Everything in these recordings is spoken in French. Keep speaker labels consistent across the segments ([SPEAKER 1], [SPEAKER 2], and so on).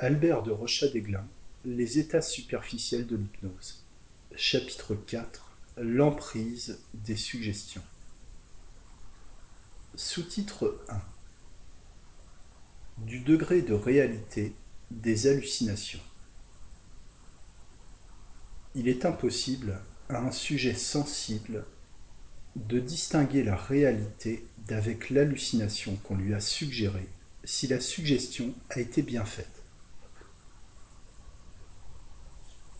[SPEAKER 1] Albert de Rochadéglin, Les états superficiels de l'hypnose. Chapitre IV L'emprise des suggestions. Sous-titre 1 Du degré de réalité des hallucinations. Il est impossible à un sujet sensible de distinguer la réalité d'avec l'hallucination qu'on lui a suggérée si la suggestion a été bien faite.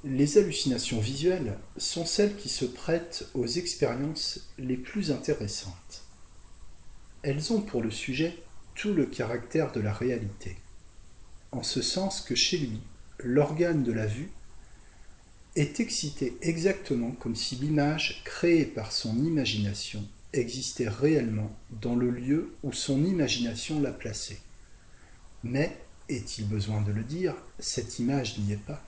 [SPEAKER 1] Les hallucinations visuelles sont celles qui se prêtent aux expériences les plus intéressantes. Elles ont pour le sujet tout le caractère de la réalité, en ce sens que chez lui, l'organe de la vue est excité exactement comme si l'image créée par son imagination existait réellement dans le lieu où son imagination l'a placée. Mais, est-il besoin de le dire, cette image n'y est pas.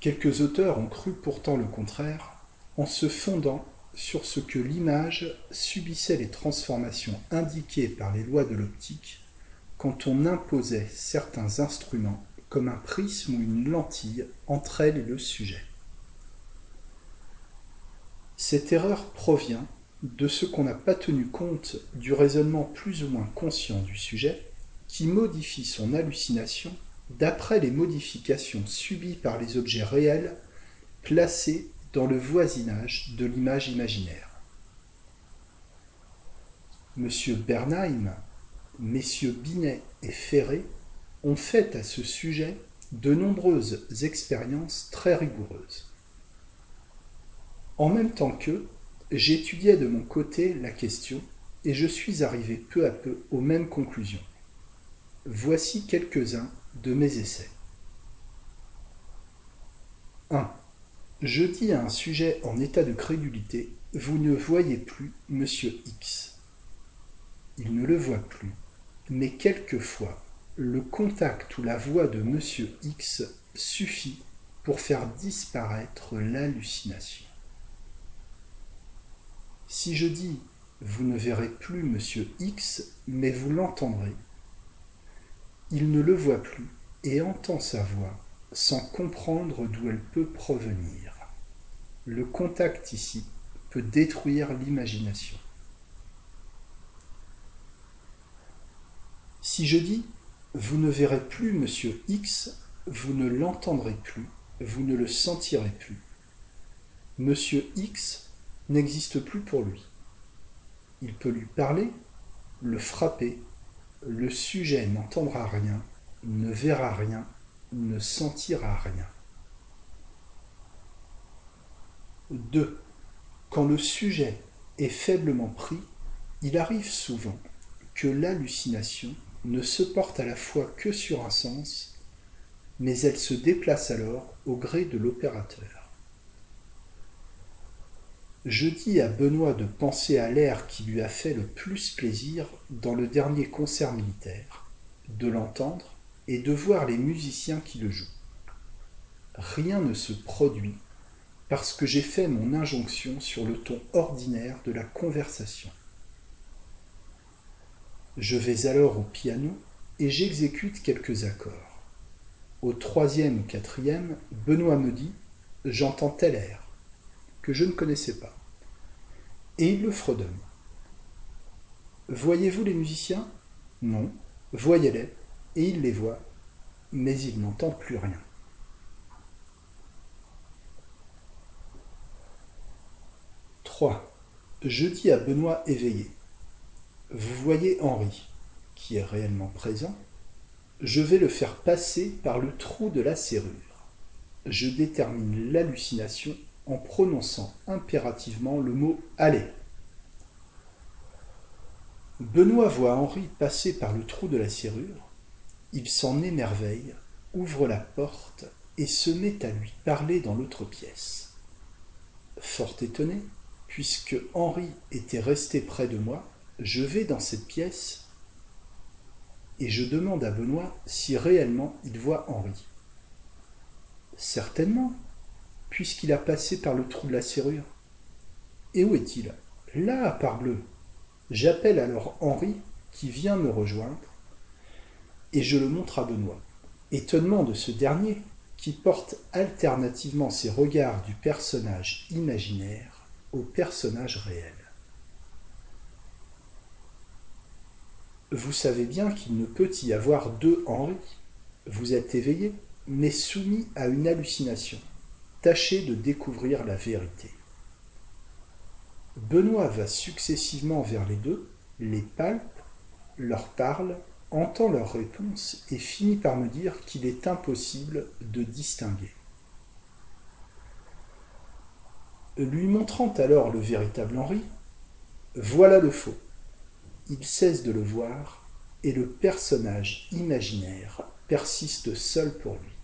[SPEAKER 1] Quelques auteurs ont cru pourtant le contraire, en se fondant sur ce que l'image subissait les transformations indiquées par les lois de l'optique quand on imposait certains instruments comme un prisme ou une lentille entre elle et le sujet. Cette erreur provient de ce qu'on n'a pas tenu compte du raisonnement plus ou moins conscient du sujet qui modifie son hallucination d'après les modifications subies par les objets réels placés dans le voisinage de l'image imaginaire. M. Bernheim, messieurs Binet et Ferré ont fait à ce sujet de nombreuses expériences très rigoureuses. En même temps qu'eux, j'étudiais de mon côté la question et je suis arrivé peu à peu aux mêmes conclusions. Voici quelques-uns de mes essais. 1. Je dis à un sujet en état de crédulité Vous ne voyez plus Monsieur X. Il ne le voit plus, mais quelquefois le contact ou la voix de Monsieur X suffit pour faire disparaître l'hallucination. Si je dis Vous ne verrez plus Monsieur X, mais vous l'entendrez, il ne le voit plus et entend sa voix sans comprendre d'où elle peut provenir. Le contact ici peut détruire l'imagination. Si je dis vous ne verrez plus Monsieur X, vous ne l'entendrez plus, vous ne le sentirez plus. Monsieur X n'existe plus pour lui. Il peut lui parler, le frapper, le sujet n'entendra rien, ne verra rien, ne sentira rien. 2. Quand le sujet est faiblement pris, il arrive souvent que l'hallucination ne se porte à la fois que sur un sens, mais elle se déplace alors au gré de l'opérateur. Je dis à Benoît de penser à l'air qui lui a fait le plus plaisir dans le dernier concert militaire, de l'entendre et de voir les musiciens qui le jouent. Rien ne se produit parce que j'ai fait mon injonction sur le ton ordinaire de la conversation. Je vais alors au piano et j'exécute quelques accords. Au troisième ou quatrième, Benoît me dit J'entends tel air, que je ne connaissais pas. Et il le fredonne. Voyez-vous les musiciens? Non. Voyez-les, et il les voit, mais il n'entend plus rien. 3. Je dis à Benoît éveillé vous voyez Henri, qui est réellement présent, je vais le faire passer par le trou de la serrure. Je détermine l'hallucination en prononçant impérativement le mot Allez. Benoît voit Henri passer par le trou de la serrure. Il s'en émerveille, ouvre la porte et se met à lui parler dans l'autre pièce. Fort étonné, puisque Henri était resté près de moi, je vais dans cette pièce et je demande à Benoît si réellement il voit Henri. Certainement, puisqu'il a passé par le trou de la serrure. Et où est-il? Là, parbleu J'appelle alors Henri, qui vient me rejoindre, et je le montre à Benoît. Étonnement de ce dernier, qui porte alternativement ses regards du personnage imaginaire au personnage réel. Vous savez bien qu'il ne peut y avoir deux Henri. Vous êtes éveillé, mais soumis à une hallucination. De découvrir la vérité. Benoît va successivement vers les deux, les palpe, leur parle, entend leurs réponses et finit par me dire qu'il est impossible de distinguer. Lui montrant alors le véritable Henri, voilà le faux. Il cesse de le voir et le personnage imaginaire persiste seul pour lui.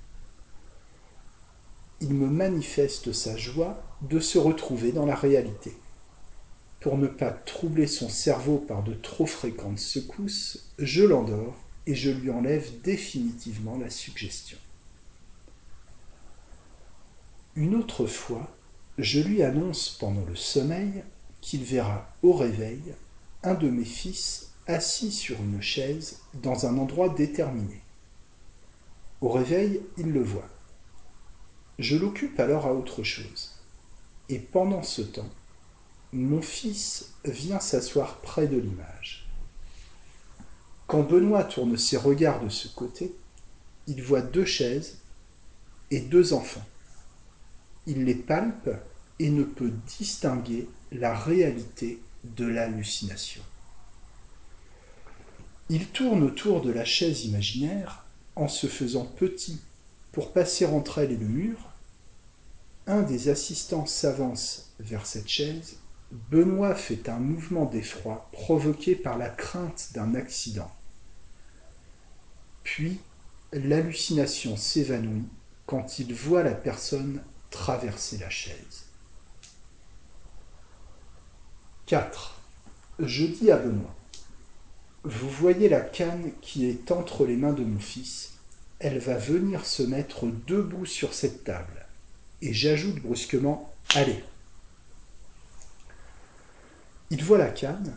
[SPEAKER 1] Il me manifeste sa joie de se retrouver dans la réalité. Pour ne pas troubler son cerveau par de trop fréquentes secousses, je l'endors et je lui enlève définitivement la suggestion. Une autre fois, je lui annonce pendant le sommeil qu'il verra au réveil un de mes fils assis sur une chaise dans un endroit déterminé. Au réveil, il le voit. Je l'occupe alors à autre chose. Et pendant ce temps, mon fils vient s'asseoir près de l'image. Quand Benoît tourne ses regards de ce côté, il voit deux chaises et deux enfants. Il les palpe et ne peut distinguer la réalité de l'hallucination. Il tourne autour de la chaise imaginaire en se faisant petit pour passer entre elle et le mur. Un des assistants s'avance vers cette chaise Benoît fait un mouvement d'effroi provoqué par la crainte d'un accident. Puis l'hallucination s'évanouit quand il voit la personne traverser la chaise. 4. Je dis à Benoît Vous voyez la canne qui est entre les mains de mon fils Elle va venir se mettre debout sur cette table. Et j'ajoute brusquement Allez, il voit la canne,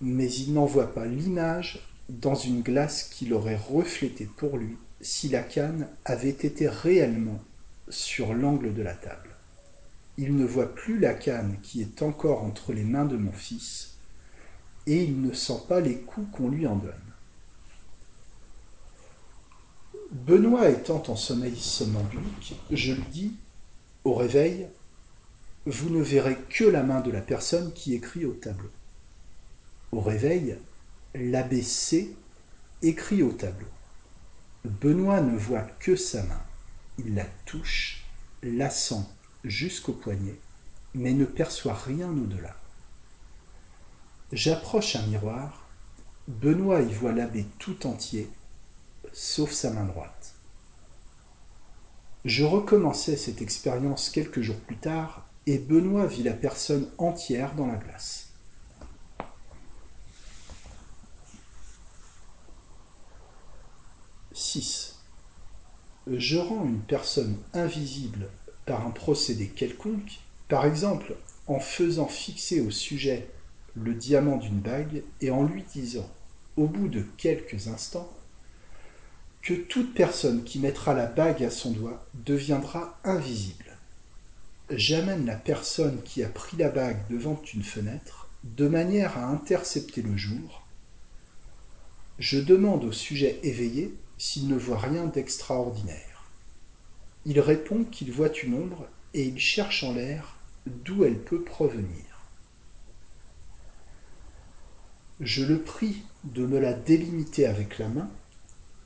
[SPEAKER 1] mais il n'en voit pas l'image dans une glace qu'il aurait reflétée pour lui si la canne avait été réellement sur l'angle de la table. Il ne voit plus la canne qui est encore entre les mains de mon fils, et il ne sent pas les coups qu'on lui en donne. Benoît étant en sommeil somnambulique, je lui dis, au réveil, vous ne verrez que la main de la personne qui écrit au tableau. Au réveil, l'abbé C écrit au tableau. Benoît ne voit que sa main. Il la touche, la sent jusqu'au poignet, mais ne perçoit rien au-delà. J'approche un miroir. Benoît y voit l'abbé tout entier, sauf sa main droite. Je recommençais cette expérience quelques jours plus tard et Benoît vit la personne entière dans la glace. « 6. Je rends une personne invisible par un procédé quelconque, par exemple en faisant fixer au sujet le diamant d'une bague et en lui disant, au bout de quelques instants, que toute personne qui mettra la bague à son doigt deviendra invisible j'amène la personne qui a pris la bague devant une fenêtre de manière à intercepter le jour. Je demande au sujet éveillé s'il ne voit rien d'extraordinaire. Il répond qu'il voit une ombre et il cherche en l'air d'où elle peut provenir. Je le prie de me la délimiter avec la main.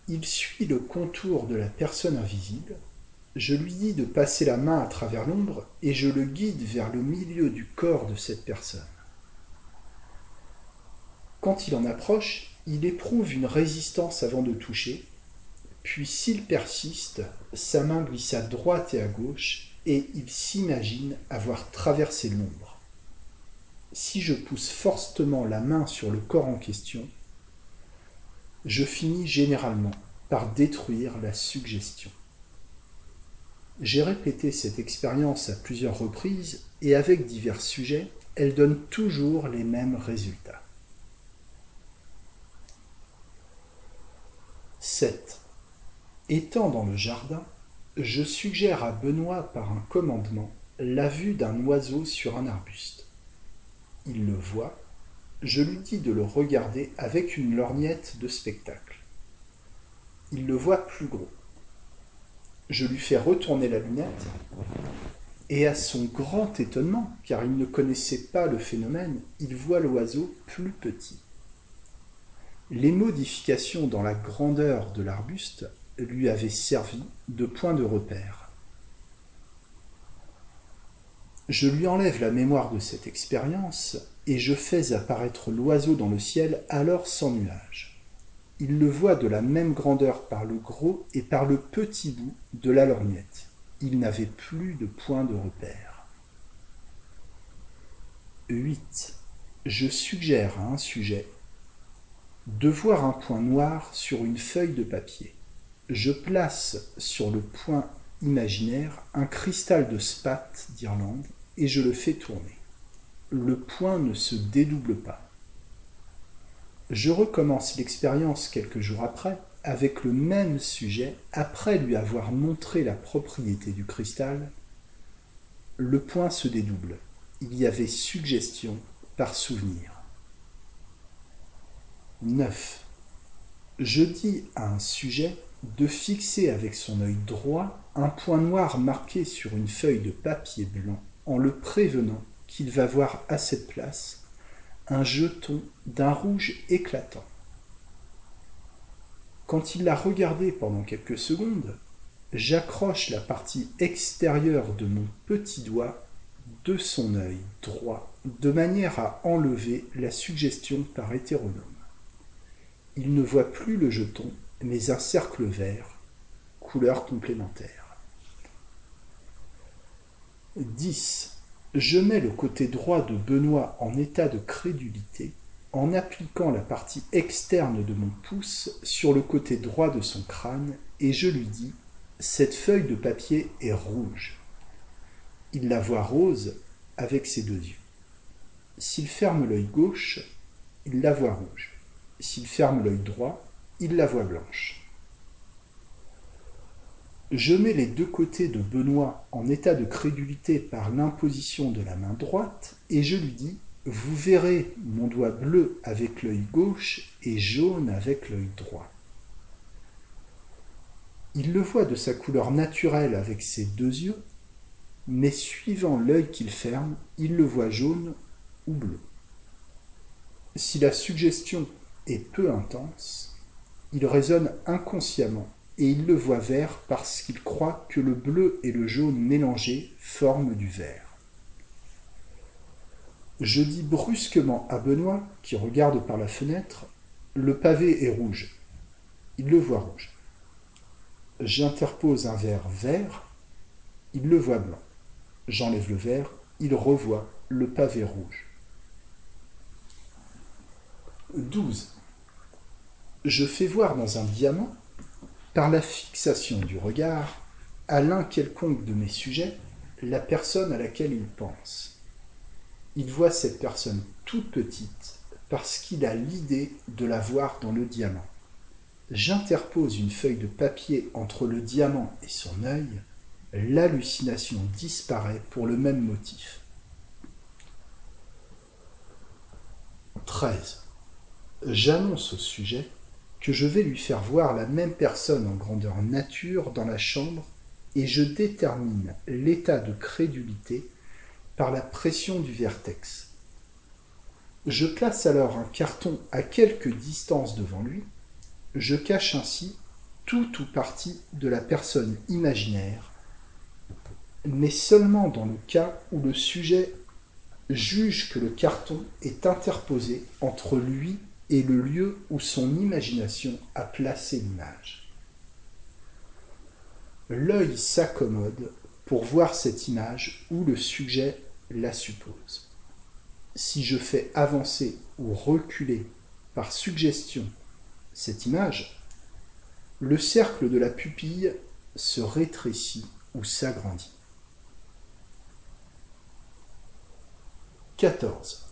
[SPEAKER 1] Il suit le contour de la personne invisible je lui dis de passer la main à travers l'ombre et je le guide vers le milieu du corps de cette personne. Quand il en approche, il éprouve une résistance avant de toucher, puis s'il persiste, sa main glisse à droite et à gauche et il s'imagine avoir traversé l'ombre. Si je pousse fortement la main sur le corps en question, je finis généralement par détruire la suggestion. J'ai répété cette expérience à plusieurs reprises et avec divers sujets, elle donne toujours les mêmes résultats. 7. Étant dans le jardin, je suggère à Benoît par un commandement la vue d'un oiseau sur un arbuste. Il le voit, je lui dis de le regarder avec une lorgnette de spectacle. Il le voit plus gros. Je lui fais retourner la lunette et à son grand étonnement, car il ne connaissait pas le phénomène, il voit l'oiseau plus petit. Les modifications dans la grandeur de l'arbuste lui avaient servi de point de repère. Je lui enlève la mémoire de cette expérience et je fais apparaître l'oiseau dans le ciel alors sans nuage. Il le voit de la même grandeur par le gros et par le petit bout de la lorgnette. Il n'avait plus de point de repère. 8. Je suggère à un sujet de voir un point noir sur une feuille de papier. Je place sur le point imaginaire un cristal de spate d'Irlande et je le fais tourner. Le point ne se dédouble pas. Je recommence l'expérience quelques jours après avec le même sujet après lui avoir montré la propriété du cristal. Le point se dédouble. Il y avait suggestion par souvenir. 9. Je dis à un sujet de fixer avec son œil droit un point noir marqué sur une feuille de papier blanc en le prévenant qu'il va voir à cette place un jeton d'un rouge éclatant. Quand il l'a regardé pendant quelques secondes, j'accroche la partie extérieure de mon petit doigt de son œil droit de manière à enlever la suggestion par hétéronome. Il ne voit plus le jeton, mais un cercle vert, couleur complémentaire. 10. Je mets le côté droit de Benoît en état de crédulité en appliquant la partie externe de mon pouce sur le côté droit de son crâne et je lui dis Cette feuille de papier est rouge. Il la voit rose avec ses deux yeux. S'il ferme l'œil gauche, il la voit rouge. S'il ferme l'œil droit, il la voit blanche. Je mets les deux côtés de Benoît en état de crédulité par l'imposition de la main droite et je lui dis Vous verrez mon doigt bleu avec l'œil gauche et jaune avec l'œil droit. Il le voit de sa couleur naturelle avec ses deux yeux, mais suivant l'œil qu'il ferme, il le voit jaune ou bleu. Si la suggestion est peu intense, il raisonne inconsciemment et il le voit vert parce qu'il croit que le bleu et le jaune mélangés forment du vert. Je dis brusquement à Benoît, qui regarde par la fenêtre, le pavé est rouge. Il le voit rouge. J'interpose un verre vert, il le voit blanc. J'enlève le verre, il revoit le pavé rouge. 12 je fais voir dans un diamant, par la fixation du regard, à l'un quelconque de mes sujets, la personne à laquelle il pense. Il voit cette personne toute petite parce qu'il a l'idée de la voir dans le diamant. J'interpose une feuille de papier entre le diamant et son œil, l'hallucination disparaît pour le même motif. 13. J'annonce au sujet que je vais lui faire voir la même personne en grandeur nature dans la chambre et je détermine l'état de crédulité par la pression du vertex. Je place alors un carton à quelque distance devant lui, je cache ainsi tout ou partie de la personne imaginaire, mais seulement dans le cas où le sujet juge que le carton est interposé entre lui et le lieu où son imagination a placé l'image. L'œil s'accommode pour voir cette image où le sujet la suppose. Si je fais avancer ou reculer par suggestion cette image, le cercle de la pupille se rétrécit ou s'agrandit. 14.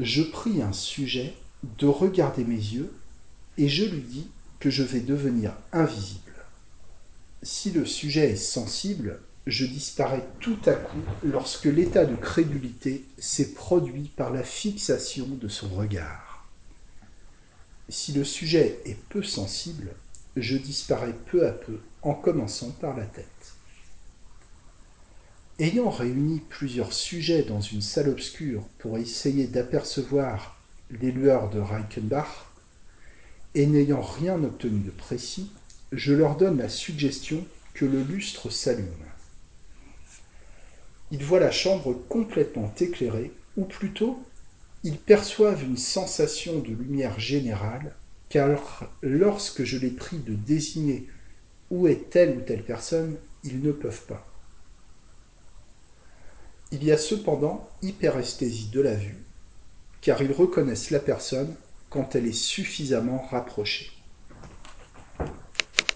[SPEAKER 1] Je prie un sujet de regarder mes yeux et je lui dis que je vais devenir invisible. Si le sujet est sensible, je disparais tout à coup lorsque l'état de crédulité s'est produit par la fixation de son regard. Si le sujet est peu sensible, je disparais peu à peu en commençant par la tête. Ayant réuni plusieurs sujets dans une salle obscure pour essayer d'apercevoir les lueurs de Reichenbach, et n'ayant rien obtenu de précis, je leur donne la suggestion que le lustre s'allume. Ils voient la chambre complètement éclairée, ou plutôt, ils perçoivent une sensation de lumière générale, car lorsque je les prie de désigner où est telle ou telle personne, ils ne peuvent pas. Il y a cependant hyperesthésie de la vue, car ils reconnaissent la personne quand elle est suffisamment rapprochée.